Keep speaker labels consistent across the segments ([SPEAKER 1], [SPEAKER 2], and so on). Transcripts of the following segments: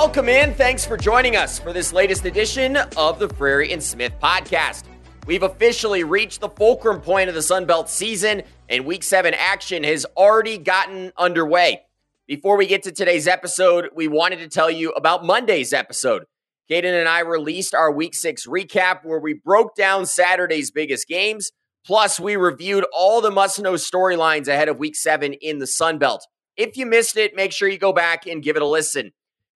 [SPEAKER 1] Welcome in. Thanks for joining us for this latest edition of the Frary and Smith podcast. We've officially reached the fulcrum point of the Sun Belt season, and week seven action has already gotten underway. Before we get to today's episode, we wanted to tell you about Monday's episode. Kaiden and I released our week six recap where we broke down Saturday's biggest games. Plus, we reviewed all the must know storylines ahead of week seven in the Sun Belt. If you missed it, make sure you go back and give it a listen.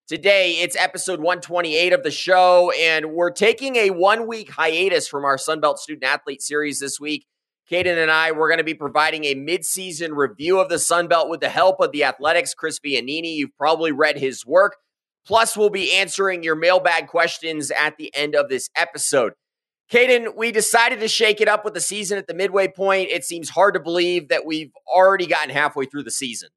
[SPEAKER 1] Today, it's episode 128 of the show, and we're taking a one week hiatus from our Sun Belt Student Athlete Series this week. Kaiden and I, we're going to be providing a midseason review of the Sun Belt with the help of the Athletic's, Chris Vannini. You've probably read his work. Plus, we'll be answering your mailbag questions at the end of this episode. Kaiden, we decided to shake it up with the season at the midway point. It seems hard to believe that we've already gotten halfway through the season.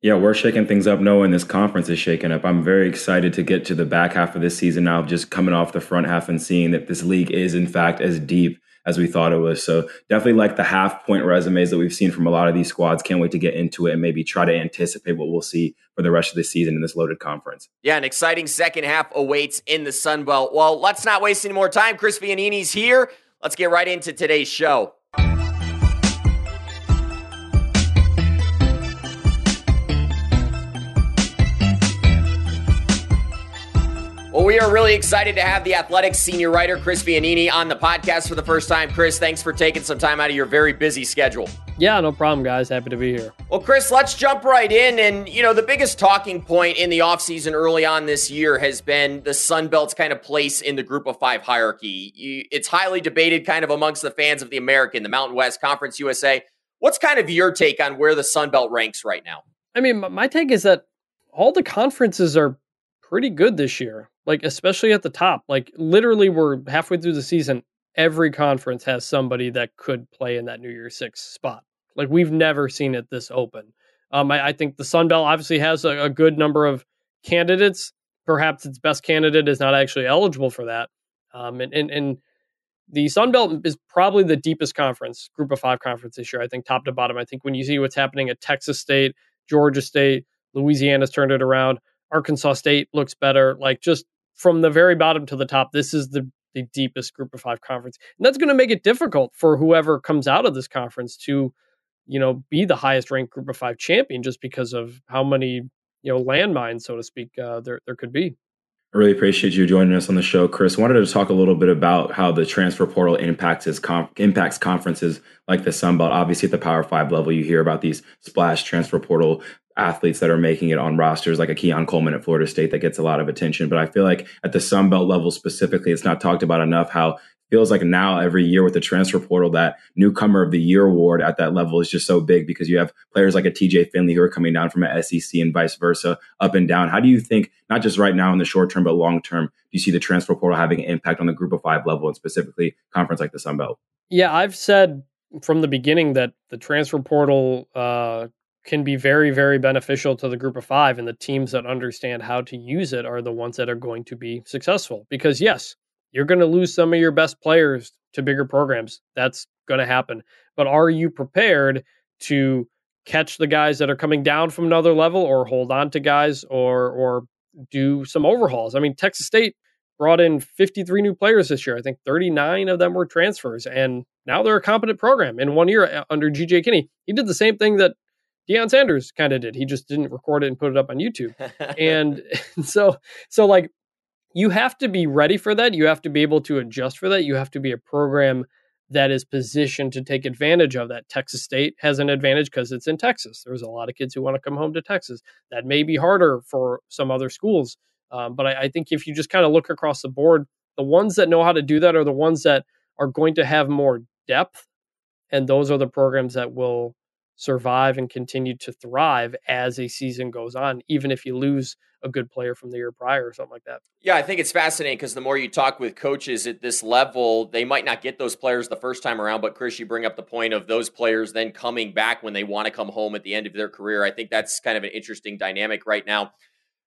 [SPEAKER 2] Yeah, we're shaking things up knowing this conference is shaking up. I'm very excited to get to the back half of this season now, just coming off the front half and seeing that this league is, in fact, as deep as we thought it was. So definitely like the half point resumes that we've seen from a lot of these squads. Can't wait to get into it and maybe try to anticipate what we'll see for the rest of the season in this loaded conference.
[SPEAKER 1] Yeah, an exciting second half awaits in the Sun Belt. Well, let's not waste any more time. Chris Vannini's here. Let's get right into today's show. We are really excited to have the Athletic's senior writer, Chris Vannini, on the podcast for the first time. Chris, thanks for taking some time out of your very busy schedule.
[SPEAKER 3] Yeah, no problem, guys. Happy to be here.
[SPEAKER 1] Well, Chris, let's jump right in. And, you know, the biggest talking point in the offseason early on this year has been the Sun Belt's kind of place in the group of five hierarchy. It's highly debated kind of amongst the fans of the American, the Mountain West Conference USA. What's kind of your take on where the Sun Belt ranks right now?
[SPEAKER 3] I mean, my take is that all the conferences are pretty good this year like especially at the top. Like literally, we're halfway through the season. Every conference has somebody that could play in that New Year's Six spot. Like we've never seen it this open. Um, I, I think the Sun Belt obviously has a, a good number of candidates. Perhaps its best candidate is not actually eligible for that. Um, and, and, and the Sun Belt is probably the deepest conference, group of five conference this year. I think top to bottom. I think when you see what's happening at Texas State, Georgia State, Louisiana's turned it around. Arkansas State looks better. Like just from the very bottom to the top, this is the the deepest group of five conference. And that's going to make it difficult for whoever comes out of this conference to, you know, be the highest ranked group of five champion just because of how many, you know, landmines, so to speak, uh, there, there could be.
[SPEAKER 2] I really appreciate you joining us on the show, Chris. Wanted to talk a little bit about how the transfer portal impacts his com- impacts conferences like the Sun Belt. Obviously, at the Power Five level, you hear about these splash transfer portal athletes that are making it on rosters, like a Keon Coleman at Florida State, that gets a lot of attention. But I feel like at the Sun Belt level specifically, it's not talked about enough. How feels like now every year with the transfer portal that newcomer of the year award at that level is just so big because you have players like a TJ Finley who are coming down from a SEC and vice versa up and down. How do you think, not just right now in the short term, but long term, do you see the transfer portal having an impact on the group of five level and specifically conference like the Sun Belt?
[SPEAKER 3] Yeah, I've said from the beginning that the transfer portal uh, can be very, very beneficial to the group of five. And the teams that understand how to use it are the ones that are going to be successful. Because, yes, you're going to lose some of your best players to bigger programs. That's going to happen. But are you prepared to catch the guys that are coming down from another level or hold on to guys or, or do some overhauls? I mean, Texas State brought in 53 new players this year. I think 39 of them were transfers, and now they're a competent program. In one year uh, under GJ Kinne. he did the same thing that Deion Sanders kind of did. He just didn't record it and put it up on YouTube. and so, so like you have to be ready for that. You have to be able to adjust for that. You have to be a program that is positioned to take advantage of that. Texas State has an advantage because it's in Texas. There's a lot of kids who want to come home to Texas. That may be harder for some other schools. Um, but I, I think if you just kind of look across the board, the ones that know how to do that are the ones that are going to have more depth. And those are the programs that will survive and continue to thrive as a season goes on, even if you lose a good player from the year prior or something like that.
[SPEAKER 1] Yeah, I think it's fascinating because the more you talk with coaches at this level, they might not get those players the first time around. But Chris, you bring up the point of those players then coming back when they want to come home at the end of their career. I think that's kind of an interesting dynamic right now.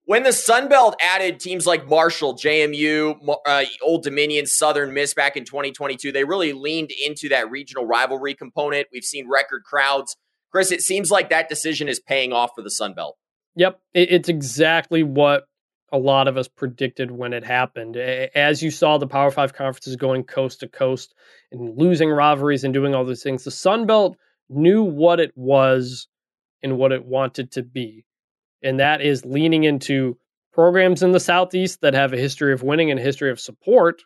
[SPEAKER 1] When the Sun Belt added teams like Marshall, JMU, uh, Old Dominion, Southern Miss back in 2022, they really leaned into that regional rivalry component. We've seen record crowds Chris, it seems like that decision is paying off for the Sun Belt.
[SPEAKER 3] Yep, it's exactly what a lot of us predicted when it happened. As you saw the Power Five conferences going coast to coast and losing rivalries and doing all those things, the Sun Belt knew what it was and what it wanted to be. And that is leaning into programs in the Southeast that have a history of winning and a history of support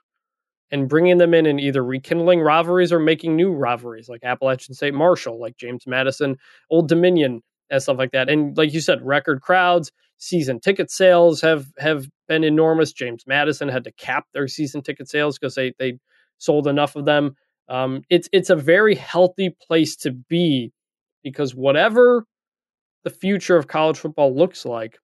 [SPEAKER 3] and bringing them in and either rekindling rivalries or making new rivalries like Appalachian State Marshall, like James Madison, Old Dominion, and stuff like that. And like you said, record crowds, season ticket sales have have been enormous. James Madison had to cap their season ticket sales because they they sold enough of them. Um, it's it's a very healthy place to be because whatever the future of college football looks like,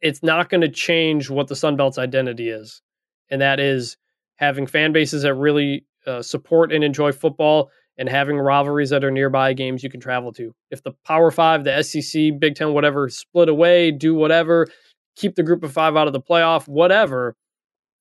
[SPEAKER 3] it's not going to change what the Sun Belt's identity is, and that is having fan bases that really uh, support and enjoy football and having rivalries that are nearby games you can travel to. If the Power Five, the SEC, Big Ten, whatever, split away, do whatever, keep the group of five out of the playoff, whatever,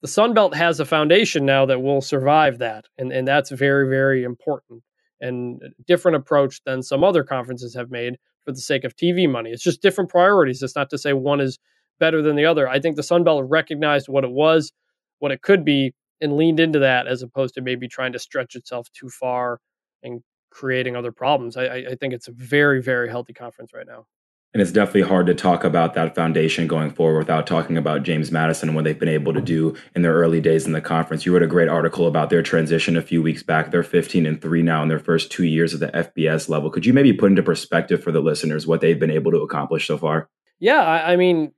[SPEAKER 3] the Sun Belt has a foundation now that will survive that. And, and that's very, very important and different approach than some other conferences have made for the sake of TV money. It's just different priorities. It's not to say one is better than the other. I think the Sun Belt recognized what it was, what it could be, and leaned into that as opposed to maybe trying to stretch itself too far and creating other problems. I, I think it's a very, very healthy conference right now.
[SPEAKER 2] And it's definitely hard to talk about that foundation going forward without talking about James Madison and what they've been able to do in their early days in the conference. You wrote a great article about their transition a few weeks back. They're 15 and 3 now in their first two years at the FBS level. Could you maybe put into perspective for the listeners what they've been able to accomplish so far?
[SPEAKER 3] Yeah, I, I mean,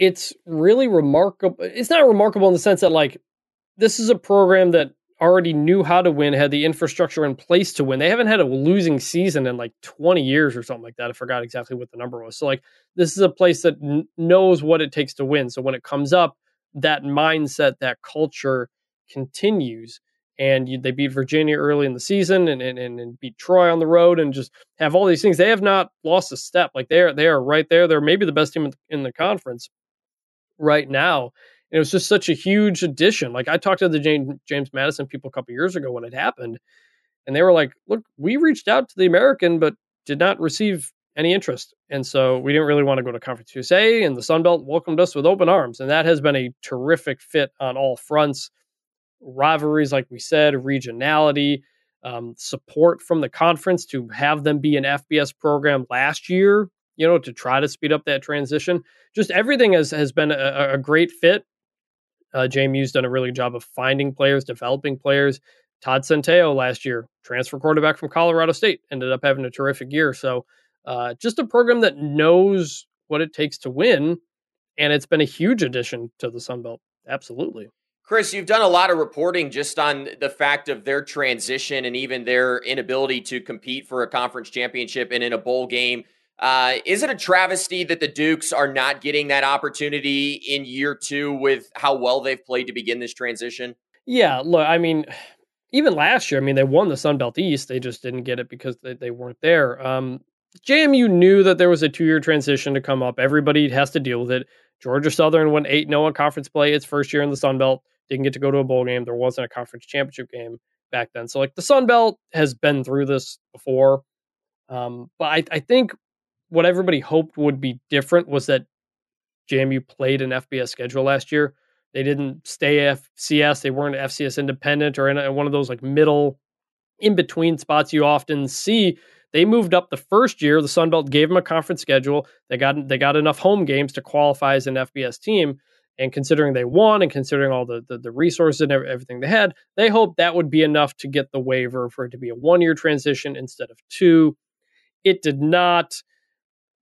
[SPEAKER 3] it's really remarkable. It's not remarkable in the sense that, like, this is a program that already knew how to win, had the infrastructure in place to win. They haven't had a losing season in like 20 years or something like that. I forgot exactly what the number was. So, like, this is a place that n- knows what it takes to win. So, when it comes up, that mindset, that culture continues. And you, they beat Virginia early in the season and, and, and beat Troy on the road and just have all these things. They have not lost a step. Like, they are, they are right there. They're maybe the best team in, in the conference right now it was just such a huge addition. Like I talked to the James, James Madison people a couple years ago when it happened, and they were like, "Look, we reached out to the American, but did not receive any interest, and so we didn't really want to go to Conference USA." And the Sun Belt welcomed us with open arms, and that has been a terrific fit on all fronts. Rivalries, like we said, regionality, um, support from the conference to have them be an FBS program last year. You know, to try to speed up that transition. Just everything has has been a, a great fit uh, JMU's done a really good job of finding players, developing players. Todd Centeio last year, transfer quarterback from Colorado State, ended up having a terrific year. So, uh, just a program that knows what it takes to win, and it's been a huge addition to the Sun Belt. Absolutely.
[SPEAKER 1] Chris, you've done a lot of reporting just on the fact of their transition and even their inability to compete for a conference championship and in a bowl game. Uh, is it a travesty that the Dukes are not getting that opportunity in year two with how well they've played to begin this transition?
[SPEAKER 3] Yeah, look, I mean, even last year, I mean, they won the Sun Belt East. They just didn't get it because they, they weren't there. Um, JMU knew that there was a two year transition to come up. Everybody has to deal with it. Georgia Southern went 8 0 in conference play its first year in the Sun Belt. Didn't get to go to a bowl game. There wasn't a conference championship game back then. So, like, the Sun Belt has been through this before. Um, but I, I think what everybody hoped would be different was that JMU played an FBS schedule last year. They didn't stay FCS. They weren't FCS independent or in, one of those like middle in between spots you often see. They moved up the first year. The Sun Belt gave them a conference schedule. They got they got enough home games to qualify as an FBS team. And considering they won and considering all the, the, the resources and everything they had, they hoped that would be enough to get the waiver for it to be a one year transition instead of two. It did not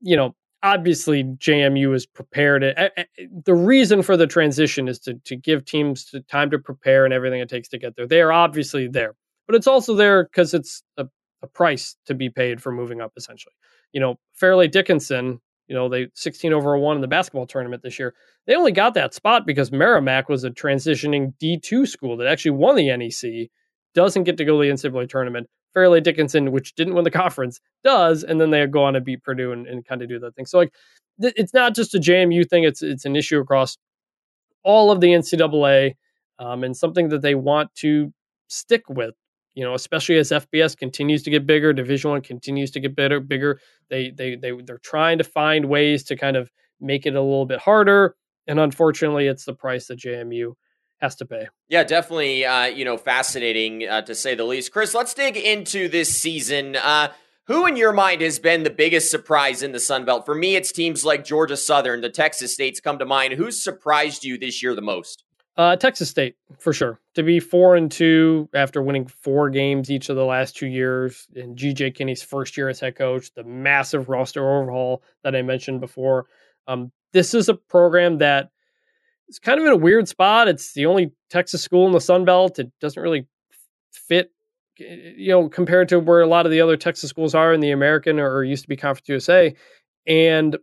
[SPEAKER 3] you know, obviously JMU is prepared. The reason for the transition is to to give teams time to prepare and everything it takes to get there. They are obviously there, but it's also there because it's a, a, price to be paid for moving up. Essentially, you know, Fairleigh Dickinson. You know, they 16 over one in the basketball tournament this year. They only got that spot because Merrimack was a transitioning D2 school that actually won the NEC, doesn't get to go to the NCAA tournament, Fairleigh Dickinson, which didn't win the conference, does, and then they go on to beat Purdue and, and kind of do that thing. So like, th- it's not just a JMU thing; it's it's an issue across all of the NCAA, um, and something that they want to stick with. You know, especially as FBS continues to get bigger, Division One continues to get better, bigger. They they they they're trying to find ways to kind of make it a little bit harder and unfortunately, it's the price that JMU has to pay.
[SPEAKER 1] Yeah, definitely. Uh, you know, fascinating uh, to say the least. Chris, let's dig into this season. Uh, who, in your mind, has been the biggest surprise in the Sun Belt? For me, it's teams like Georgia Southern, the Texas states come to mind. Who's surprised you this year the most?
[SPEAKER 3] Uh, Texas State for sure. To be four and two after winning four games each of the last two years in GJ Kinne's first year as head coach, the massive roster overhaul that I mentioned before. Um, this is a program that is kind of in a weird spot. It's the only Texas school in the Sun Belt. It doesn't really fit, you know, compared to where a lot of the other Texas schools are in the American or used to be Conference USA, and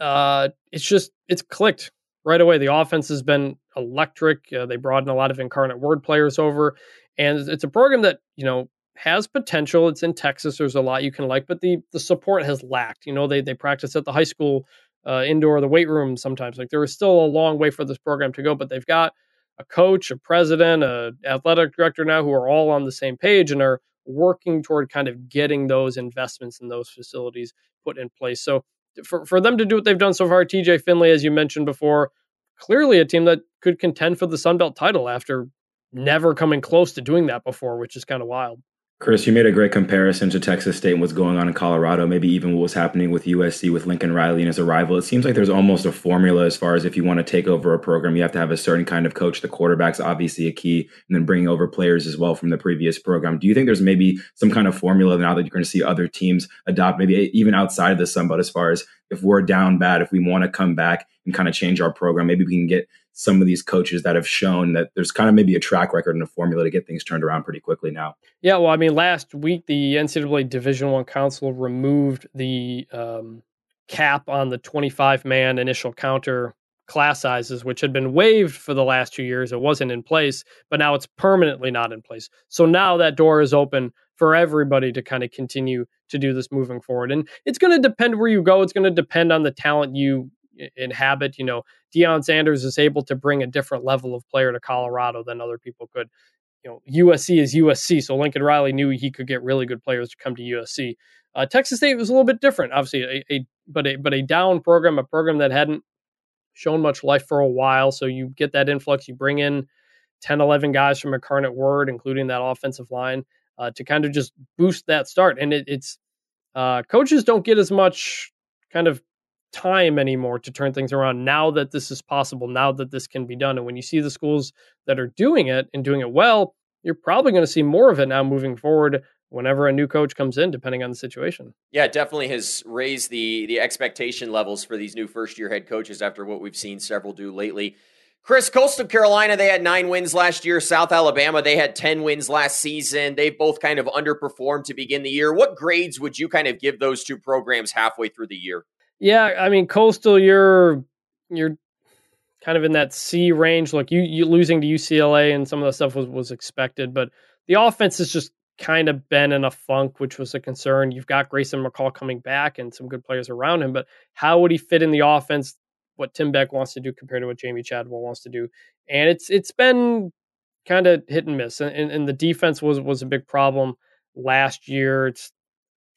[SPEAKER 3] uh, it's just it's clicked right away. The offense has been electric. Uh, they brought in a lot of incarnate word players over, and it's a program that you know has potential. It's in Texas. There's a lot you can like, but the the support has lacked. You know, they they practice at the high school uh, indoor, the weight room sometimes. Like there is still a long way for this program to go, but they've got a coach, a president, a athletic director now who are all on the same page and are working toward kind of getting those investments in those facilities put in place. So for, for them to do what they've done so far, TJ Finley, as you mentioned before, clearly a team that could contend for the Sun Belt title after never coming close to doing that before, which is kind of wild.
[SPEAKER 2] Chris, you made a great comparison to Texas State and what's going on in Colorado, maybe even what was happening with USC with Lincoln Riley and his arrival. It seems like there's almost a formula as far as if you want to take over a program, you have to have a certain kind of coach. The quarterback's obviously a key, and then bringing over players as well from the previous program. Do you think there's maybe some kind of formula now that you're going to see other teams adopt, maybe even outside of the Sun Belt, as far as if we're down bad, if we want to come back and kind of change our program, maybe we can get some of these coaches that have shown that there's kind of maybe a track record and a formula to get things turned around pretty quickly now.
[SPEAKER 3] Yeah, well, I mean, last week the NCAA Division One Council removed the um, cap on the 25 man initial counter class sizes, which had been waived for the last two years. It wasn't in place, but now it's permanently not in place. So now that door is open for everybody to kind of continue to do this moving forward. And it's going to depend where you go. It's going to depend on the talent you inhabit. You know, Deion Sanders is able to bring a different level of player to Colorado than other people could. You know, USC is USC, so Lincoln Riley knew he could get really good players to come to USC. Uh, Texas State was a little bit different, obviously, a, a, but a but a down program, a program that hadn't shown much life for a while. So you get that influx, you bring in 10, 11 guys from Incarnate Word, including that offensive line, uh, to kind of just boost that start. And it, it's uh, coaches don't get as much kind of time anymore to turn things around now that this is possible, now that this can be done. And when you see the schools that are doing it and doing it well, you're probably going to see more of it now moving forward whenever a new coach comes in, depending on the situation.
[SPEAKER 1] Yeah, it definitely has raised the the expectation levels for these new first year head coaches after what we've seen several do lately. Chris, Coastal Carolina, they had nine wins last year. South Alabama, they had 10 wins last season. They've both kind of underperformed to begin the year. What grades would you kind of give those two programs halfway through the year?
[SPEAKER 3] Yeah, I mean, Coastal, you're you're kind of in that C range. Look, you you losing to UCLA and some of the stuff was was expected, but the offense has just kind of been in a funk, which was a concern. You've got Grayson McCall coming back and some good players around him, but how would he fit in the offense? What Tim Beck wants to do compared to what Jamey Chadwell wants to do, and it's it's been kind of hit and miss. And, and the defense was was a big problem last year. It's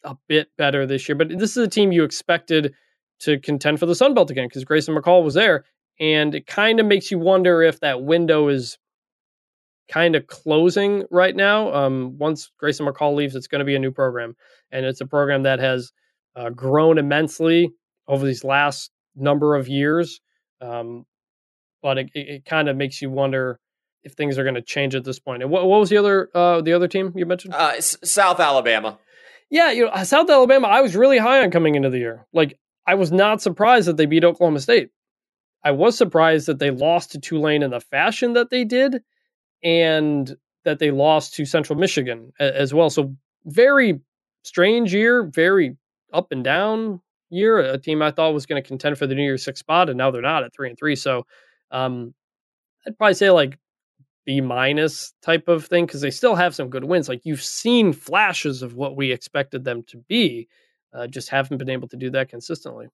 [SPEAKER 3] a bit better this year, but this is a team you expected to contend for the Sun Belt again because Grayson McCall was there. And it kind of makes you wonder if that window is kind of closing right now. Um, once Grayson McCall leaves, it's going to be a new program. And it's a program that has uh, grown immensely over these last number of years. Um, but it, it, it kind of makes you wonder if things are going to change at this point. And what, what was the other uh, the other team you mentioned?
[SPEAKER 1] Uh, South Alabama.
[SPEAKER 3] Yeah, you know, South Alabama. I was really high on coming into the year. Like I was not surprised that they beat Oklahoma State. I was surprised that they lost to Tulane in the fashion that they did, and that they lost to Central Michigan as well. So very strange year, very up and down year. A team I thought was going to contend for the New Year's Six spot, and now they're not at three and three. So um, I'd probably say like B minus type of thing because they still have some good wins. Like you've seen flashes of what we expected them to be uh, just haven't been able to do that consistently.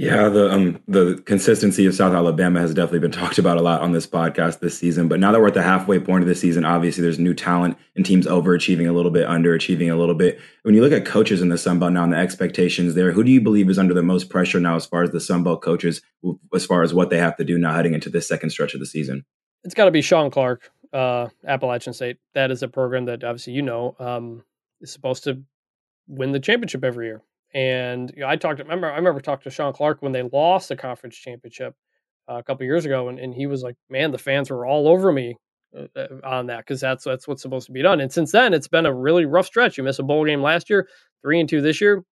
[SPEAKER 2] Yeah, the um the consistency of South Alabama has definitely been talked about a lot on this podcast this season. But now that we're at the halfway point of the season, obviously there's new talent and teams overachieving a little bit, underachieving a little bit. When you look at coaches in the Sun Belt now and the expectations there, who do you believe is under the most pressure now as far as the Sun Belt coaches, as far as what they have to do now heading into this second stretch of the season?
[SPEAKER 3] It's got to be Shawn Clark, uh, Appalachian State. That is a program that obviously you know um, is supposed to win the championship every year. And you know, I talked. To, remember, I remember talking to Shawn Clark when they lost the conference championship uh, a couple years ago, and, and he was like, "Man, the fans were all over me uh, uh on that because that's that's what's supposed to be done." And since then, it's been a really rough stretch. You miss a bowl game last year, three and two this year.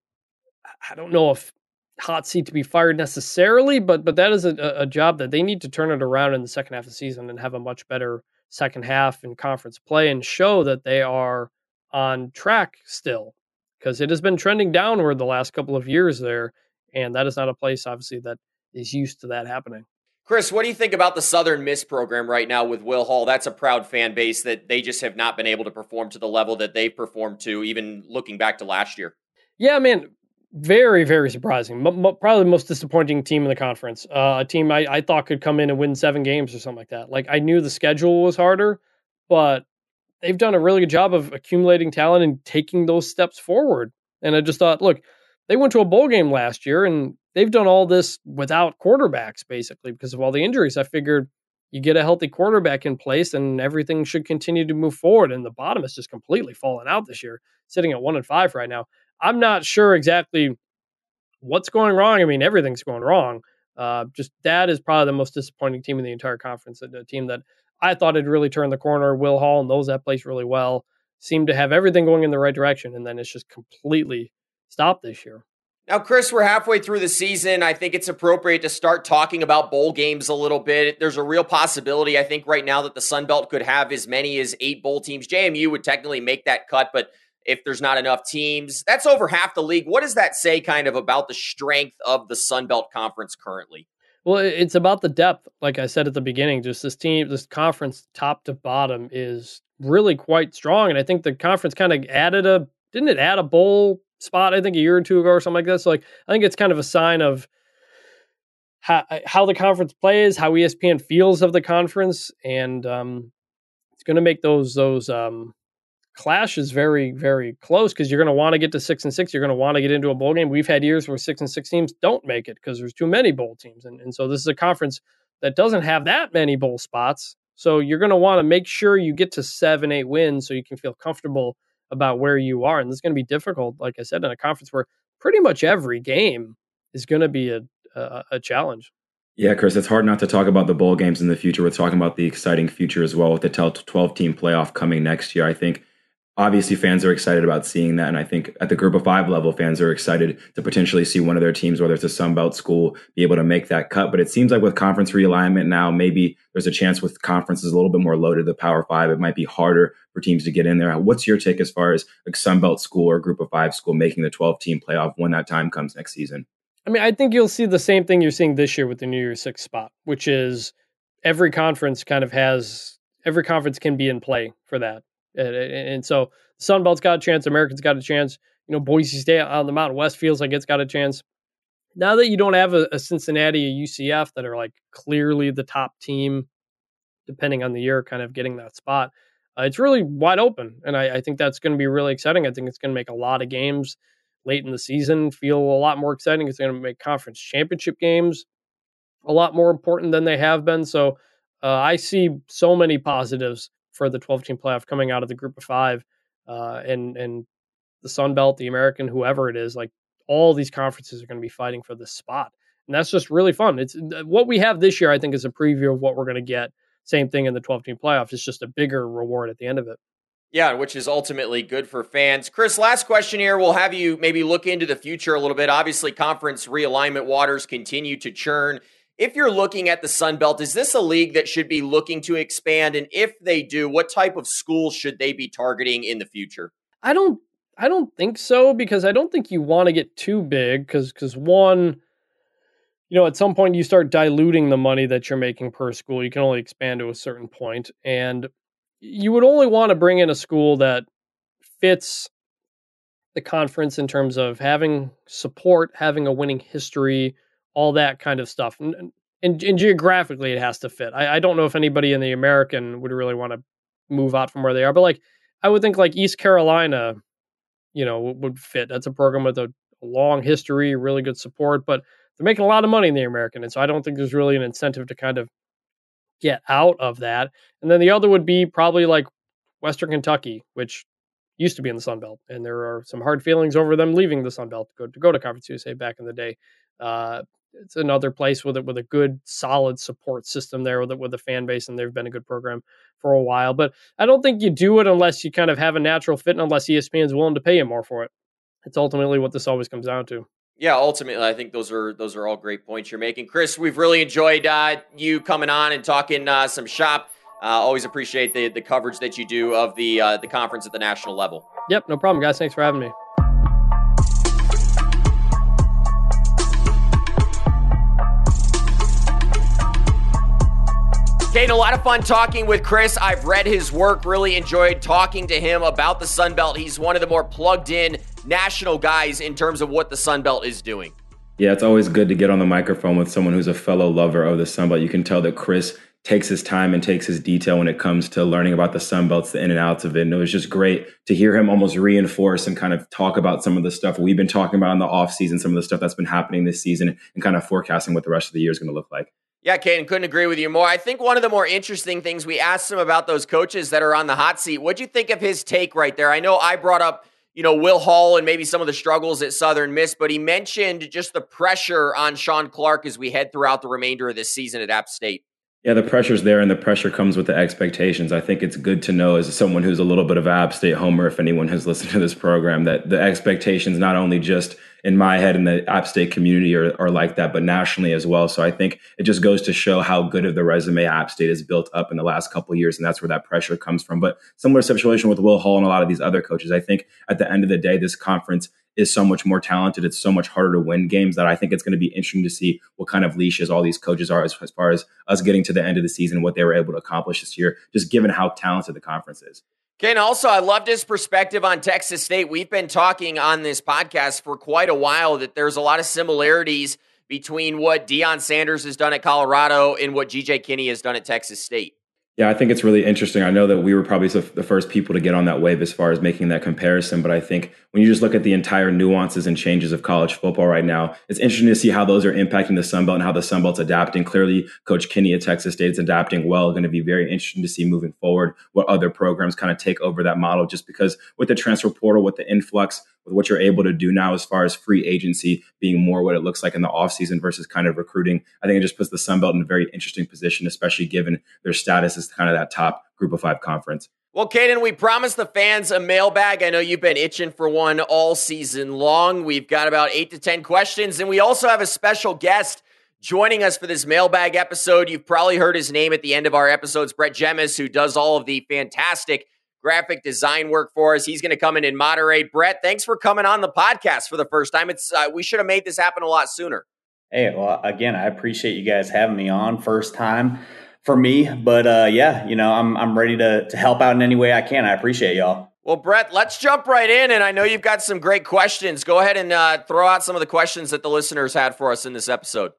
[SPEAKER 3] I don't know if hot seat to be fired necessarily, but but that is a, a job that they need to turn it around in the second half of the season and have a much better second half in conference play and show that they are on track still because it has been trending downward the last couple of years there. And that is not a place, obviously, that is used to that happening.
[SPEAKER 1] Chris, what do you think about the Southern Miss program right now with Will Hall? That's a proud fan base that they just have not been able to perform to the level that they performed to, even looking back to last year.
[SPEAKER 3] Yeah, man, very, very surprising. M- m- probably the most disappointing team in the conference. Uh, a team I, I thought could come in and win seven games or something like that. Like I knew the schedule was harder, but they've done a really good job of accumulating talent and taking those steps forward. And I just thought, look, they went to a bowl game last year and they've done all this without quarterbacks basically because of all the injuries. I figured you get a healthy quarterback in place and everything should continue to move forward. And the bottom is just completely fallen out this year, sitting at one and five right now. I'm not sure exactly what's going wrong. I mean, everything's going wrong. Uh, just that is probably the most disappointing team in the entire conference. A team that I thought had really turned the corner. Will Hall knows that place really well. Seemed to have everything going in the right direction, and then it's just completely stopped this year.
[SPEAKER 1] Now, Chris, we're halfway through the season. I think it's appropriate to start talking about bowl games a little bit. There's a real possibility, I think, right now that the Sun Belt could have as many as eight bowl teams. JMU would technically make that cut, but if there's not enough teams, that's over half the league. What does that say kind of about the strength of the Sun Belt Conference currently?
[SPEAKER 3] Well, it's about the depth. Like I said at the beginning, just this team, this conference, top to bottom, is really quite strong. And I think the conference kind of added a, didn't it add a bowl spot? I think a year or two ago or something like that. So, like, I think it's kind of a sign of how how the conference plays, how ESPN feels of the conference, and um, it's going to make those those um, clash is very, very close because you're going to want to get to six and six. You're going to want to get into a bowl game. We've had years where six and six teams don't make it because there's too many bowl teams. And, and so this is a conference that doesn't have that many bowl spots. So you're going to want to make sure you get to seven, eight wins so you can feel comfortable about where you are. And this is going to be difficult, like I said, in a conference where pretty much every game is going to be a, a, a challenge.
[SPEAKER 2] Yeah, Chris, it's hard not to talk about the bowl games in the future. We're talking about the exciting future as well with the 12 team playoff coming next year. I think obviously fans are excited about seeing that. And I think at the group of five level, fans are excited to potentially see one of their teams, whether it's a Sun Belt school, be able to make that cut. But it seems like with conference realignment now, maybe there's a chance with conferences a little bit more loaded, the Power Five, it might be harder for teams to get in there. What's your take as far as like Sun Belt school or group of five school making the 12 team playoff when that time comes next season?
[SPEAKER 3] I mean, I think you'll see the same thing you're seeing this year with the New Year's Six spot, which is every conference kind of has every conference can be in play for that. And, and so the Sun Belt's got a chance. Americans got a chance. You know, Boise State on the Mountain West feels like it's got a chance. Now that you don't have a, a Cincinnati, a UCF that are like clearly the top team, depending on the year, kind of getting that spot, uh, it's really wide open. And I, I think that's going to be really exciting. I think it's going to make a lot of games late in the season feel a lot more exciting. It's going to make conference championship games a lot more important than they have been. So uh, I see so many positives for the 12 team playoff coming out of the group of five uh, and and the Sun Belt, the American, whoever it is, like all these conferences are going to be fighting for this spot, and that's just really fun. It's what we have this year. I think is a preview of what we're going to get. Same thing in the 12 team playoff. It's just a bigger reward at the end of it.
[SPEAKER 1] Yeah, which is ultimately good for fans. Chris, last question here. We'll have you maybe look into the future a little bit. Obviously, conference realignment waters continue to churn. If you're looking at the Sun Belt, is this a league that should be looking to expand? And if they do, what type of schools should they be targeting in the future?
[SPEAKER 3] I don't I don't think so because I don't think you want to get too big because because one, you know, at some point you start diluting the money that you're making per school. You can only expand to a certain point, and you would only want to bring in a school that fits the conference in terms of having support, having a winning history, all that kind of stuff. And, and, and geographically, it has to fit. I, I don't know if anybody in the American would really want to move out from where they are, but like I would think like East Carolina, you know, would fit. That's a program with a long history, really good support, but they're making a lot of money in the American, and so I don't think there's really an incentive to kind of get out of that. And then the other would be probably like Western Kentucky, which used to be in the Sun Belt, and there are some hard feelings over them leaving the Sun Belt to go to, go to Conference USA back in the day. Uh, it's another place with it with a good, solid support system there with with a fan base, and they've been a good program for a while. But I don't think you do it unless you kind of have a natural fit, and unless ESPN is willing to pay you more for it. It's ultimately what this always comes down to.
[SPEAKER 1] Yeah, ultimately, I think those are those are all great points you're making, Chris. We've really enjoyed uh, you coming on and talking uh, some shop. Uh, always appreciate the the coverage that you do of the uh, the conference at the national level.
[SPEAKER 3] Yep, no problem, guys. Thanks for having me.
[SPEAKER 1] Kane, a lot of fun talking with Chris. I've read his work, really enjoyed talking to him about the Sun Belt. He's one of the more plugged in national guys in terms of what the Sun Belt is doing.
[SPEAKER 2] Yeah, it's always good to get on the microphone with someone who's a fellow lover of the Sun Belt. You can tell that Chris takes his time and takes his detail when it comes to learning about the Sun Belts, the in and outs of it. And it was just great to hear him almost reinforce and kind of talk about some of the stuff we've been talking about in the off season, some of the stuff that's been happening this season, and kind of forecasting what the rest of the year is going to look like.
[SPEAKER 1] Yeah, Kaiden, couldn't agree with you more. I think one of the more interesting things we asked him about those coaches that are on the hot seat. What'd you think of his take right there? I know I brought up, you know, Will Hall and maybe some of the struggles at Southern Miss, but he mentioned just the pressure on Shawn Clark as we head throughout the remainder of this season at App State.
[SPEAKER 2] Yeah, the pressure's there, and the pressure comes with the expectations. I think it's good to know, as someone who's a little bit of App State homer, if anyone has listened to this program, that the expectations not only just – in my head in the App State community are, are like that, but nationally as well. So I think it just goes to show how good of the resume App State has built up in the last couple years, and that's where that pressure comes from. But similar situation with Will Hall and a lot of these other coaches. I think at the end of the day, this conference is so much more talented. It's so much harder to win games that I think it's going to be interesting to see what kind of leashes all these coaches are as, as far as us getting to the end of the season, what they were able to accomplish this year, just given how talented the conference is.
[SPEAKER 1] Ken, also, I loved his perspective on Texas State. We've been talking on this podcast for quite a while that there's a lot of similarities between what Deion Sanders has done at Colorado and what GJ Kinne has done at Texas State.
[SPEAKER 2] Yeah, I think it's really interesting. I know that we were probably the first people to get on that wave as far as making that comparison, but I think when you just look at the entire nuances and changes of college football right now, it's interesting to see how those are impacting the Sun Belt and how the Sun Belt's adapting. Clearly, Coach Kinne at Texas State is adapting well. Going to be very interesting to see moving forward what other programs kind of take over that model, just because with the transfer portal, with the influx, with what you're able to do now as far as free agency being more what it looks like in the offseason versus kind of recruiting, I think it just puts the Sun Belt in a very interesting position, especially given their status as kind of that top group of five conference.
[SPEAKER 1] Well, Kaiden, we promised the fans a mailbag. I know you've been itching for one all season long. We've got about eight to 10 questions, and we also have a special guest joining us for this mailbag episode. You've probably heard his name at the end of our episodes, Brett Jemis, who does all of the fantastic graphic design work for us. He's going to come in and moderate. Brett, thanks for coming on the podcast for the first time. It's uh, we should have made this happen a lot sooner.
[SPEAKER 4] Hey, well, again, I appreciate you guys having me on first time for me, but uh, yeah, you know, I'm I'm ready to to help out in any way I can. I appreciate y'all.
[SPEAKER 1] Well, Brett, let's jump right in, and I know you've got some great questions. Go ahead and uh, throw out some of the questions that the listeners had for us in this episode.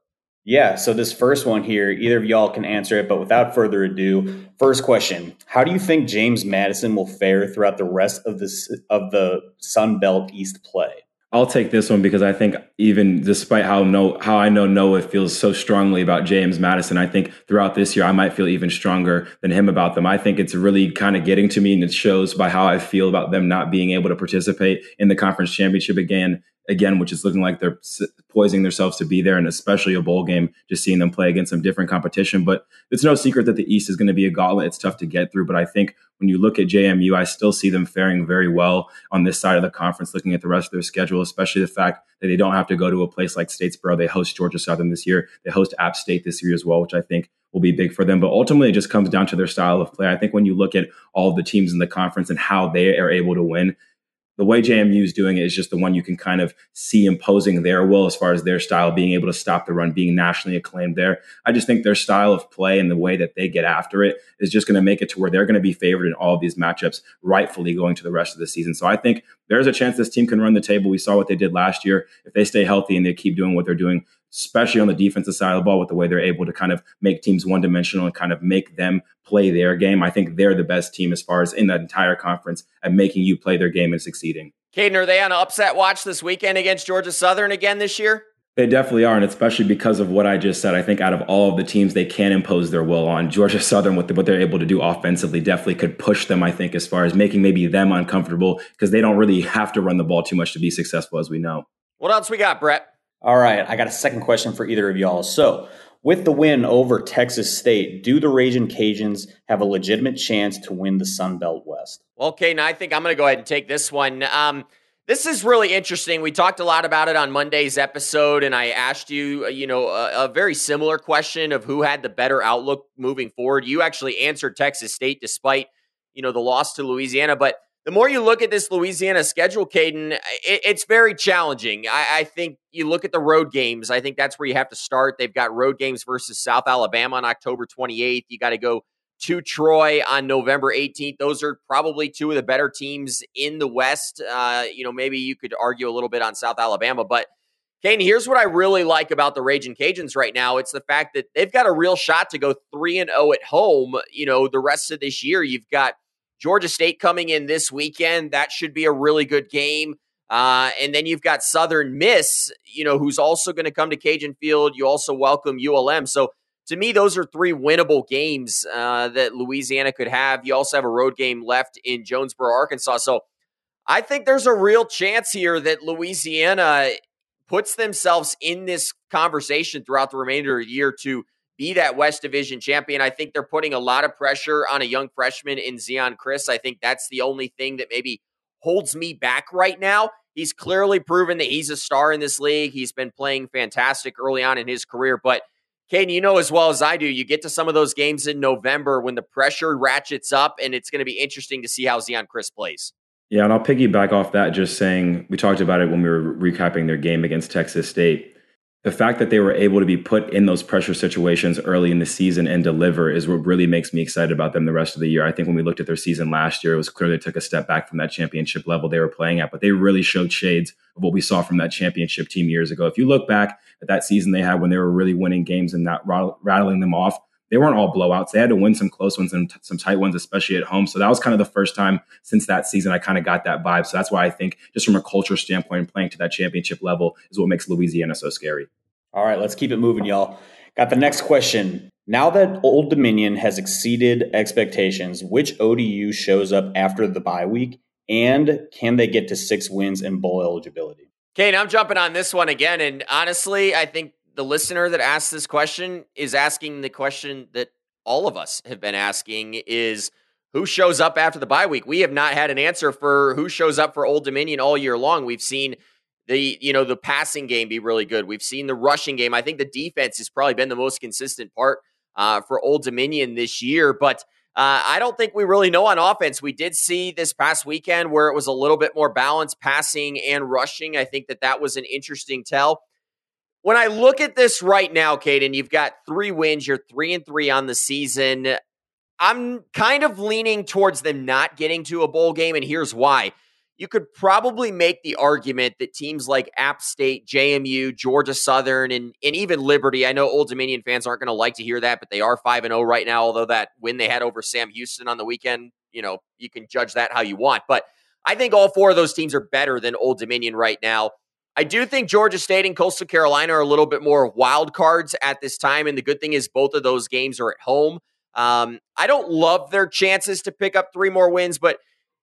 [SPEAKER 4] Yeah, so this first one here, either of y'all can answer it, but without further ado, first question: How do you think James Madison will fare throughout the rest of the of the Sun Belt East play?
[SPEAKER 2] I'll take this one because I think even despite how no how I know Noah feels so strongly about James Madison, I think throughout this year I might feel even stronger than him about them. I think it's really kind of getting to me, and it shows by how I feel about them not being able to participate in the conference championship again again, which is looking like they're poising themselves to be there, and especially a bowl game, just seeing them play against some different competition. But it's no secret that the East is going to be a gauntlet. It's tough to get through. But I think when you look at JMU, I still see them faring very well on this side of the conference, looking at the rest of their schedule, especially the fact that they don't have to go to a place like Statesboro. They host Georgia Southern this year, they host App State this year as well, which I think will be big for them. But ultimately, it just comes down to their style of play. I think when you look at all the teams in the conference and how they are able to win, the way JMU is doing it is just the one you can kind of see imposing their will as far as their style, being able to stop the run, being nationally acclaimed there. I just think their style of play and the way that they get after it is just going to make it to where they're going to be favored in all of these matchups, rightfully going to the rest of the season. So I think there's a chance this team can run the table. We saw what they did last year. If they stay healthy and they keep doing what they're doing especially on the defensive side of the ball with the way they're able to kind of make teams one dimensional and kind of make them play their game. I think they're the best team as far as in that entire conference at making you play their game and succeeding.
[SPEAKER 1] Kaiden, are they on upset watch this weekend against Georgia Southern again this year?
[SPEAKER 2] They definitely are, and especially because of what I just said. I think out of all of the teams they can impose their will on, Georgia Southern, the, what they're able to do offensively, definitely could push them. I think as far as making maybe them uncomfortable because they don't really have to run the ball too much to be successful, as we know.
[SPEAKER 1] What else we got, Brett?
[SPEAKER 4] All right, I got a second question for either of y'all. So, with the win over Texas State, do the Raging Cajuns have a legitimate chance to win the Sun Belt West?
[SPEAKER 1] Well, okay, now I think I'm going to go ahead and take this one. Um, this is really interesting. We talked a lot about it on Monday's episode, and I asked you, uh, you know, a, a, very similar question of who had the better outlook moving forward. You actually answered Texas State despite, you know, the loss to Louisiana. But the more you look at this Louisiana schedule, Kaiden, it, it's very challenging. I, I, think you look at the road games. I think that's where you have to start. They've got road games versus South Alabama on October 28th. You got to go to Troy on November 18th. Those are probably two of the better teams in the West. Uh, you know, maybe you could argue a little bit on South Alabama, but Kane, here's what I really like about the Raging Cajuns right now. It's the fact that they've got a real shot to go 3 and 0 at home, you know, the rest of this year. You've got Georgia State coming in this weekend. That should be a really good game. Uh, and then you've got Southern Miss, you know, who's also going to come to Cajun Field. You also welcome ULM. So to me, those are three winnable games uh, that Louisiana could have. You also have a road game left in Jonesboro, Arkansas. So I think there's a real chance here that Louisiana puts themselves in this conversation throughout the remainder of the year to be that West Division champion. I think they're putting a lot of pressure on a young freshman in Zeon Chriss. I think that's the only thing that maybe holds me back right now. He's clearly proven that he's a star in this league. He's been playing fantastic early on in his career, but Kaiden, you know as well as I do, you get to some of those games in November when the pressure ratchets up, and it's going to be interesting to see how Zeon Chriss plays.
[SPEAKER 2] Yeah, and I'll piggyback off that just saying we talked about it when we were recapping their game against Texas State the fact that they were able to be put in those pressure situations early in the season and deliver is what really makes me excited about them the rest of the year. I think when we looked at their season last year, it was clear they took a step back from that championship level they were playing at, but they really showed shades of what we saw from that championship team years ago. If you look back at that season they had when they were really winning games and not rattling them off, they weren't all blowouts. They had to win some close ones and t- some tight ones, especially at home. So that was kind of the first time since that season I kind of got that vibe. So that's why I think, just from a culture standpoint, playing to that championship level is what makes Louisiana so scary.
[SPEAKER 4] All right, let's keep it moving, y'all. Got the next question. Now that Old Dominion has exceeded expectations, which ODU shows up after the bye week? And can they get to six wins and bowl eligibility?
[SPEAKER 1] Kane, I'm jumping on this one again. And honestly, I think the listener that asked this question is asking the question that all of us have been asking is who shows up after the bye week? We have not had an answer for who shows up for Old Dominion all year long. We've seen the you know the passing game be really good. We've seen the rushing game. I think the defense has probably been the most consistent part uh, for Old Dominion this year, but. Uh, I don't think we really know on offense. We did see this past weekend where it was a little bit more balanced passing and rushing. I think that that was an interesting tell. When I look at this right now, Kaiden, you've got three wins. You're three and three on the season. I'm kind of leaning towards them not getting to a bowl game, and here's why you could probably make the argument that teams like App State, JMU, Georgia Southern, and, and even Liberty, I know Old Dominion fans aren't going to like to hear that, but they are 5 and 0 right now, although that win they had over Sam Houston on the weekend, you know, you can judge that how you want. But I think all four of those teams are better than Old Dominion right now. I do think Georgia State and Coastal Carolina are a little bit more wild cards at this time. And the good thing is both of those games are at home. Um, I don't love their chances to pick up three more wins, but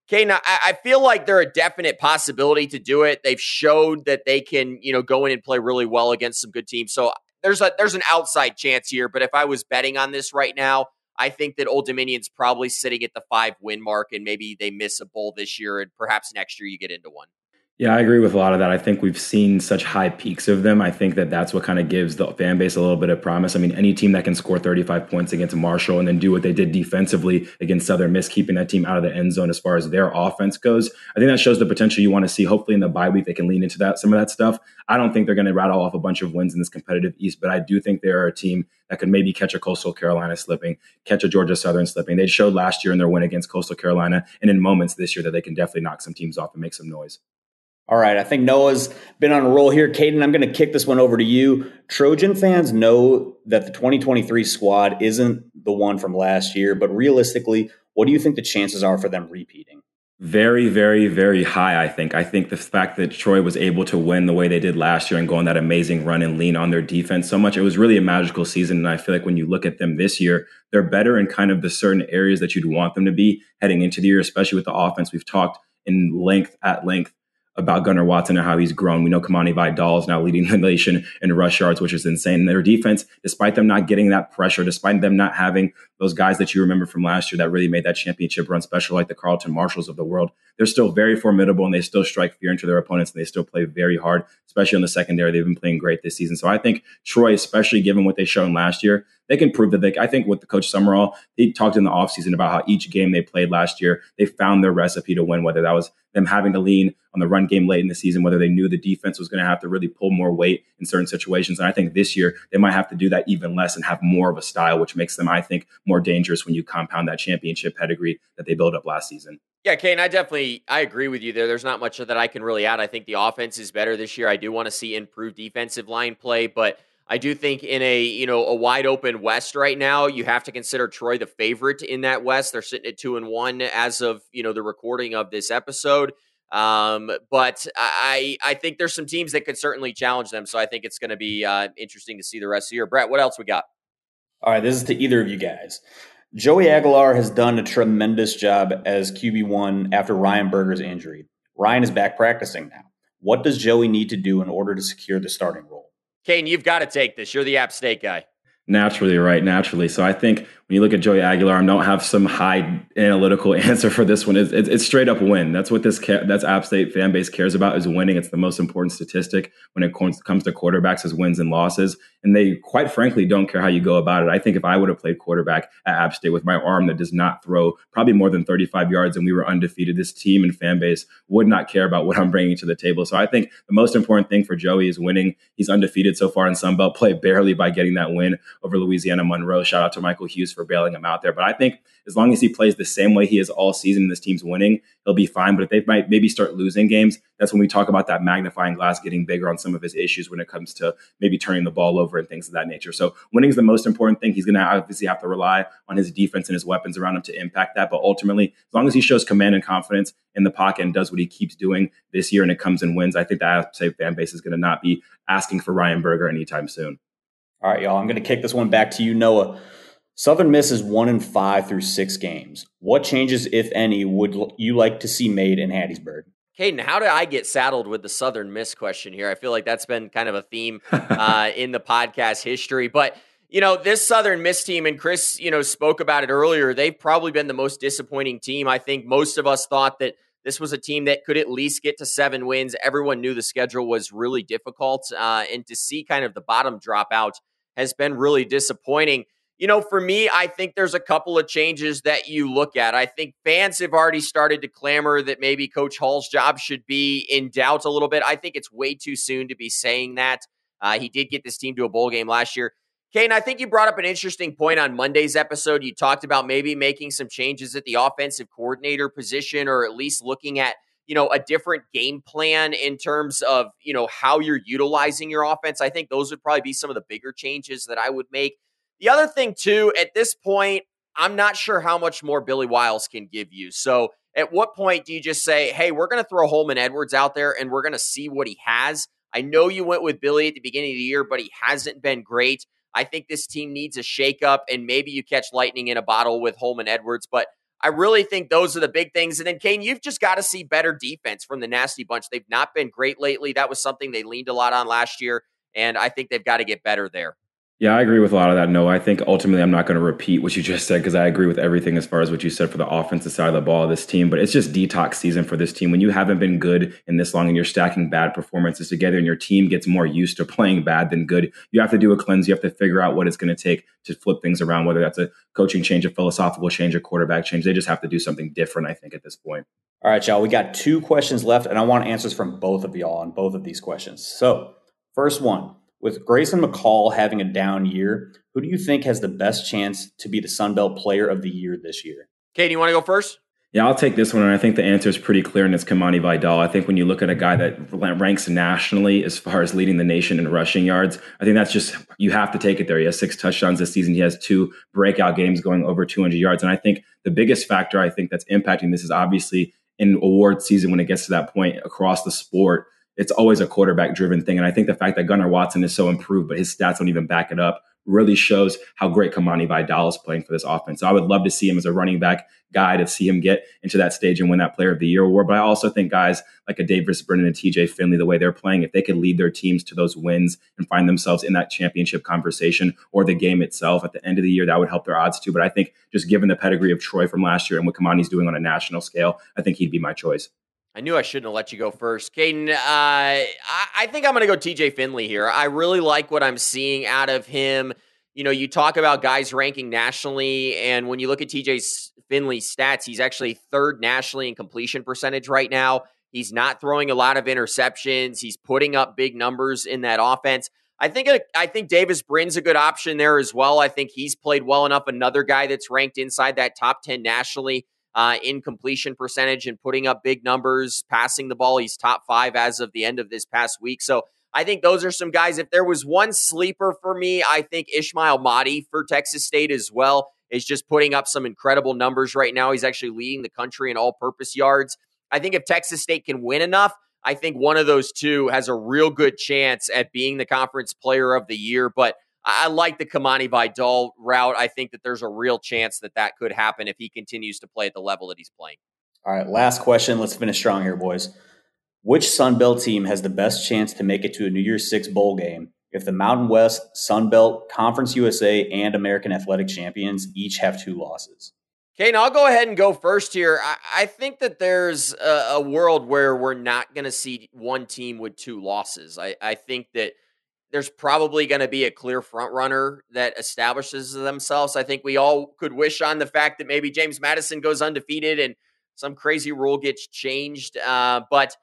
[SPEAKER 1] Okay, now I feel like they're a definite possibility to do it. They've showed that they can, you know, go in and play really well against some good teams. So there's a there's an outside chance here. But if I was betting on this right now, I think that Old Dominion's probably sitting at the five win mark, and maybe they miss a bowl this year, and perhaps next year you get into one.
[SPEAKER 2] Yeah, I agree with a lot of that. I think we've seen such high peaks of them. I think that that's what kind of gives the fan base a little bit of promise. I mean, any team that can score 35 points against Marshall and then do what they did defensively against Southern Miss, keeping that team out of the end zone as far as their offense goes, I think that shows the potential you want to see. Hopefully, in the bye week, they can lean into that some of that stuff. I don't think they're going to rattle off a bunch of wins in this competitive East, but I do think they're a team that could maybe catch a Coastal Carolina slipping, catch a Georgia Southern slipping. They showed last year in their win against Coastal Carolina, and in moments this year that they can definitely knock some teams off and make some noise.
[SPEAKER 4] All right, I think Noah's been on a roll here. Kaiden, I'm going to kick this one over to you. Trojan fans know that the 2023 squad isn't the one from last year, but realistically, what do you think the chances are for them repeating?
[SPEAKER 2] Very, very, very high, I think. I think the fact that Troy was able to win the way they did last year and go on that amazing run and lean on their defense so much, it was really a magical season. And I feel like when you look at them this year, they're better in kind of the certain areas that you'd want them to be heading into the year, especially with the offense. We've talked in length at length about Gunnar Watson and how he's grown. We know Kimani Vidal is now leading the nation in rush yards, which is insane. And their defense, despite them not getting that pressure, despite them not having those guys that you remember from last year that really made that championship run special, like the Carlton Martials of the world, they're still very formidable and they still strike fear into their opponents and they still play very hard, especially on the secondary. They've been playing great this season. So I think Troy, especially given what they shown last year, they can prove that they, I think with the coach Sumrall, he talked in the offseason about how each game they played last year, they found their recipe to win, whether that was them having to lean on the run game late in the season, whether they knew the defense was going to have to really pull more weight in certain situations. And I think this year they might have to do that even less and have more of a style, which makes them, I think, more dangerous when you compound that championship pedigree that they built up last season.
[SPEAKER 1] Yeah, Kane, I definitely I agree with you there. There's not much that I can really add. I think the offense is better this year. I do want to see improved defensive line play, but I do think in a you know a wide open West right now, you have to consider Troy the favorite in that West. They're sitting at two and one as of you know the recording of this episode. Um, but I I think there's some teams that could certainly challenge them. So I think it's going to be uh, interesting to see the rest of the year. Brett, what else we got?
[SPEAKER 4] All right, this is to either of you guys. Joey Aguilar has done a tremendous job as QB one after Ryan Burger's injury. Ryan is back practicing now. What does Joey need to do in order to secure the starting role?
[SPEAKER 1] Kane, you've got to take this. You're the App State guy.
[SPEAKER 2] Naturally, right? Naturally. So I think when you look at Joey Aguilar, I don't have some high analytical answer for this one. It's, it's, it's straight up win. That's what this that's App State fan base cares about is winning. It's the most important statistic when it comes to quarterbacks is wins and losses. And they quite frankly don't care how you go about it. I think if I would have played quarterback at App State with my arm that does not throw probably more than 35 yards and we were undefeated, this team and fan base would not care about what I'm bringing to the table. So I think the most important thing for Joey is winning. He's undefeated so far in Sun Belt play, barely by getting that win over Louisiana Monroe. Shout out to Michael Hughes for bailing him out there. But I think as long as he plays the same way he is all season and this team's winning, he'll be fine. But if they might maybe start losing games, that's when we talk about that magnifying glass getting bigger on some of his issues when it comes to maybe turning the ball over and things of that nature. So winning is the most important thing. He's going to obviously have to rely on his defense and his weapons around him to impact that. But ultimately, as long as he shows command and confidence in the pocket and does what he keeps doing this year and it comes and wins, I think that say fan base is going to not be asking for Ryan Burger anytime soon.
[SPEAKER 4] All right, y'all. I'm going to kick this one back to you, Noah. Southern Miss is one in five through six games. What changes, if any, would you like to see made in Hattiesburg?
[SPEAKER 1] Kaiden, how did I get saddled with the Southern Miss question here? I feel like that's been kind of a theme uh, in the podcast history. But, you know, this Southern Miss team, and Chris, you know, spoke about it earlier, they've probably been the most disappointing team. I think most of us thought that this was a team that could at least get to seven wins. Everyone knew the schedule was really difficult. Uh, and to see kind of the bottom drop out has been really disappointing you know, for me, I think there's a couple of changes that you look at. I think fans have already started to clamor that maybe Coach Hall's job should be in doubt a little bit. I think it's way too soon to be saying that. Uh, he did get this team to a bowl game last year. Kane, I think you brought up an interesting point on Monday's episode. You talked about maybe making some changes at the offensive coordinator position or at least looking at, you know, a different game plan in terms of, you know, how you're utilizing your offense. I think those would probably be some of the bigger changes that I would make. The other thing, too, at this point, I'm not sure how much more Billy Wiles can give you. So, at what point do you just say, hey, we're going to throw Holman Edwards out there and we're going to see what he has? I know you went with Billy at the beginning of the year, but he hasn't been great. I think this team needs a shakeup, and maybe you catch lightning in a bottle with Holman Edwards. But I really think those are the big things. And then, Kane, you've just got to see better defense from the Nasty Bunch. They've not been great lately. That was something they leaned a lot on last year, and I think they've got to get better there.
[SPEAKER 2] Yeah, I agree with a lot of that. No, I think ultimately I'm not going to repeat what you just said because I agree with everything as far as what you said for the offensive side of the ball of this team. But it's just detox season for this team. When you haven't been good in this long and you're stacking bad performances together and your team gets more used to playing bad than good, you have to do a cleanse. You have to figure out what it's going to take to flip things around, whether that's a coaching change, a philosophical change, a quarterback change. They just have to do something different, I think, at this point.
[SPEAKER 4] All right, y'all. We got two questions left, and I want answers from both of y'all on both of these questions. So, first one with Grayson McCall having a down year, who do you think has the best chance to be the Sun Belt Player of the Year this year?
[SPEAKER 1] Kate, you want to go first?
[SPEAKER 2] Yeah, I'll take this one, and I think the answer is pretty clear, and it's Kimani Vidal. I think when you look at a guy that ranks nationally as far as leading the nation in rushing yards, I think that's just you have to take it there. He has six touchdowns this season. He has two breakout games going over 200 yards, and I think the biggest factor I think that's impacting this is obviously in award season when it gets to that point across the sport. It's always a quarterback driven thing, and I think the fact that Gunnar Watson is so improved, but his stats don't even back it up really shows how great Kimani Vidal is playing for this offense. So I would love to see him as a running back guy to see him get into that stage and win that Player of the Year award. But I also think guys like a Davis Brin and TJ Finley, the way they're playing, if they could lead their teams to those wins and find themselves in that championship conversation or the game itself at the end of the year, that would help their odds too. But I think just given the pedigree of Troy from last year and what Kimani's doing on a national scale, I think he'd be my choice.
[SPEAKER 1] I knew I shouldn't have let you go first. Kaiden, uh, I, I think I'm going to go TJ Finley here. I really like what I'm seeing out of him you know, you talk about guys ranking nationally, and when you look at TJ Finley's stats, he's actually third nationally in completion percentage right now. He's not throwing a lot of interceptions. He's putting up big numbers in that offense. I think uh, I think Davis Brin's a good option there as well. I think he's played well enough. Another guy that's ranked inside that top ten nationally uh, in completion percentage and putting up big numbers, passing the ball. He's top five as of the end of this past week. So I think those are some guys. If there was one sleeper for me, I think Ismail Mahdi for Texas State as well is just putting up some incredible numbers right now. He's actually leading the country in all purpose yards. I think if Texas State can win enough, I think one of those two has a real good chance at being the conference player of the year. But I like the Kimani Vidal route. I think that there's a real chance that that could happen if he continues to play at the level that he's playing.
[SPEAKER 4] All right, last question. Let's finish strong here, boys. Which Sun Belt team has the best chance to make it to a New Year's Six bowl game if the Mountain West, Sun Belt, Conference USA, and American Athletic Champions each have two losses?
[SPEAKER 1] Okay, now I'll go ahead and go first here. I, I think that there's a, a, world where we're not going to see one team with two losses. I, I think that there's probably going to be a clear front runner that establishes themselves. I think we all could wish on the fact that maybe James Madison goes undefeated and some crazy rule gets changed. Uh, but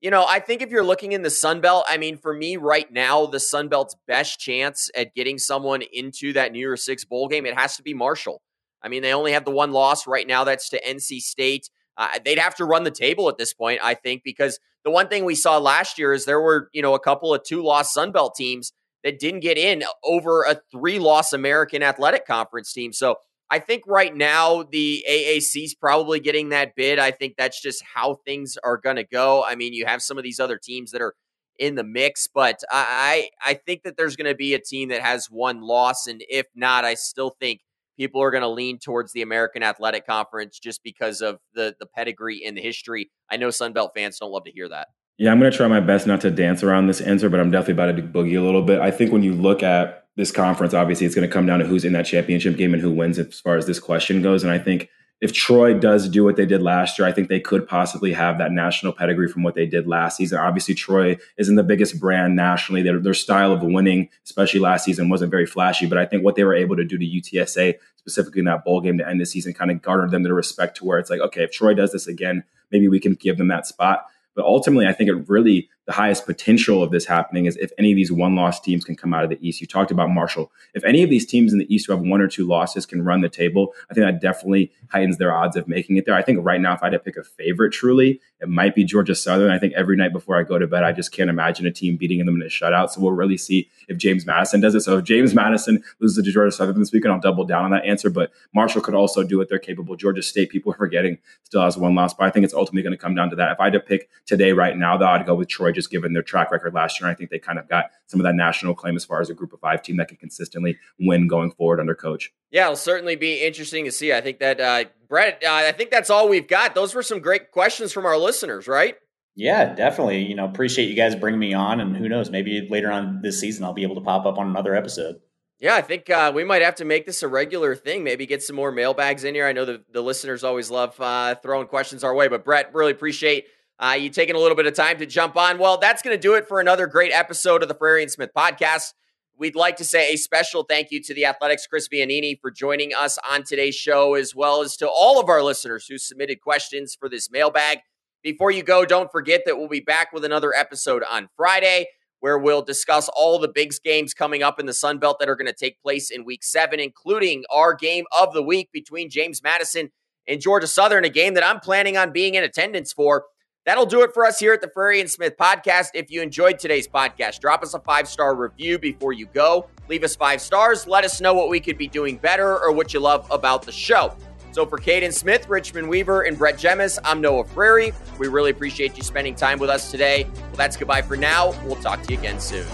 [SPEAKER 1] you know, I think if you're looking in the Sun Belt, I mean, for me right now, the Sun Belt's best chance at getting someone into that New Year's Six bowl game, it has to be Marshall. I mean, they only have the one loss right now. That's to NC State. Uh, they'd have to run the table at this point, I think, because the one thing we saw last year is there were, you know, a couple of two loss Sun Belt teams that didn't get in over a three loss American Athletic Conference team. So I think right now the AAC is probably getting that bid. I think that's just how things are going to go. I mean, you have some of these other teams that are in the mix, but I I think that there's going to be a team that has one loss, and if not, I still think people are going to lean towards the American Athletic Conference just because of the the pedigree and the history. I know Sun Belt fans don't love to hear that.
[SPEAKER 2] Yeah, I'm going to try my best not to dance around this answer, but I'm definitely about to boogie a little bit. I think when you look at this conference, obviously, it's going to come down to who's in that championship game and who wins as far as this question goes. And I think if Troy does do what they did last year, I think they could possibly have that national pedigree from what they did last season. Obviously, Troy isn't the biggest brand nationally. Their, their style of winning, especially last season, wasn't very flashy. But I think what they were able to do to UTSA, specifically in that bowl game to end the season, kind of garnered them the respect to where it's like, okay, if Troy does this again, maybe we can give them that spot. But ultimately, I think it really the highest potential of this happening is if any of these one loss teams can come out of the East. You talked about Marshall. If any of these teams in the East who have one or two losses can run the table, I think that definitely heightens their odds of making it there. I think right now, if I had to pick a favorite truly, it might be Georgia Southern. I think every night before I go to bed, I just can't imagine a team beating them in a shutout. So we'll really see if James Madison does it. So if James Madison loses to Georgia Southern this weekend, I'll double down on that answer. But Marshall could also do what They're capable. Georgia State, people are forgetting, still has one loss. But I think it's ultimately going to come down to that. If I had to pick today, right now, though, I'd go with Troy, just given their track record last year. I think they kind of got some of that national claim as far as a group of five team that can consistently win going forward under coach.
[SPEAKER 1] Yeah, it'll certainly be interesting to see. I think that uh, Brett, uh, I think that's all we've got. Those were some great questions from our listeners, right?
[SPEAKER 4] Yeah, definitely. You know, appreciate you guys bringing me on, and who knows, maybe later on this season I'll be able to pop up on another episode.
[SPEAKER 1] Yeah, I think uh, we might have to make this a regular thing. Maybe get some more mailbags in here. I know the, the listeners always love uh, throwing questions our way, but Brett, really appreciate uh, you taking a little bit of time to jump on. Well, that's going to do it for another great episode of the Frary and Smith podcast. We'd like to say a special thank you to the Athletic's Chris Vannini for joining us on today's show, as well as to all of our listeners who submitted questions for this mailbag. Before you go, don't forget that we'll be back with another episode on Friday where we'll discuss all the big games coming up in the Sun Belt that are going to take place in week seven, including our game of the week between James Madison and Georgia Southern, a game that I'm planning on being in attendance for. That'll do it for us here at the Frary and Smith podcast. If you enjoyed today's podcast, drop us a five star review before you go. Leave us five stars. Let us know what we could be doing better or what you love about the show. So for Kaiden Smith, Richmond Weaver, and Brett Jemis, I'm Noah Frary. We really appreciate you spending time with us today. Well, that's goodbye for now. We'll talk to you again soon.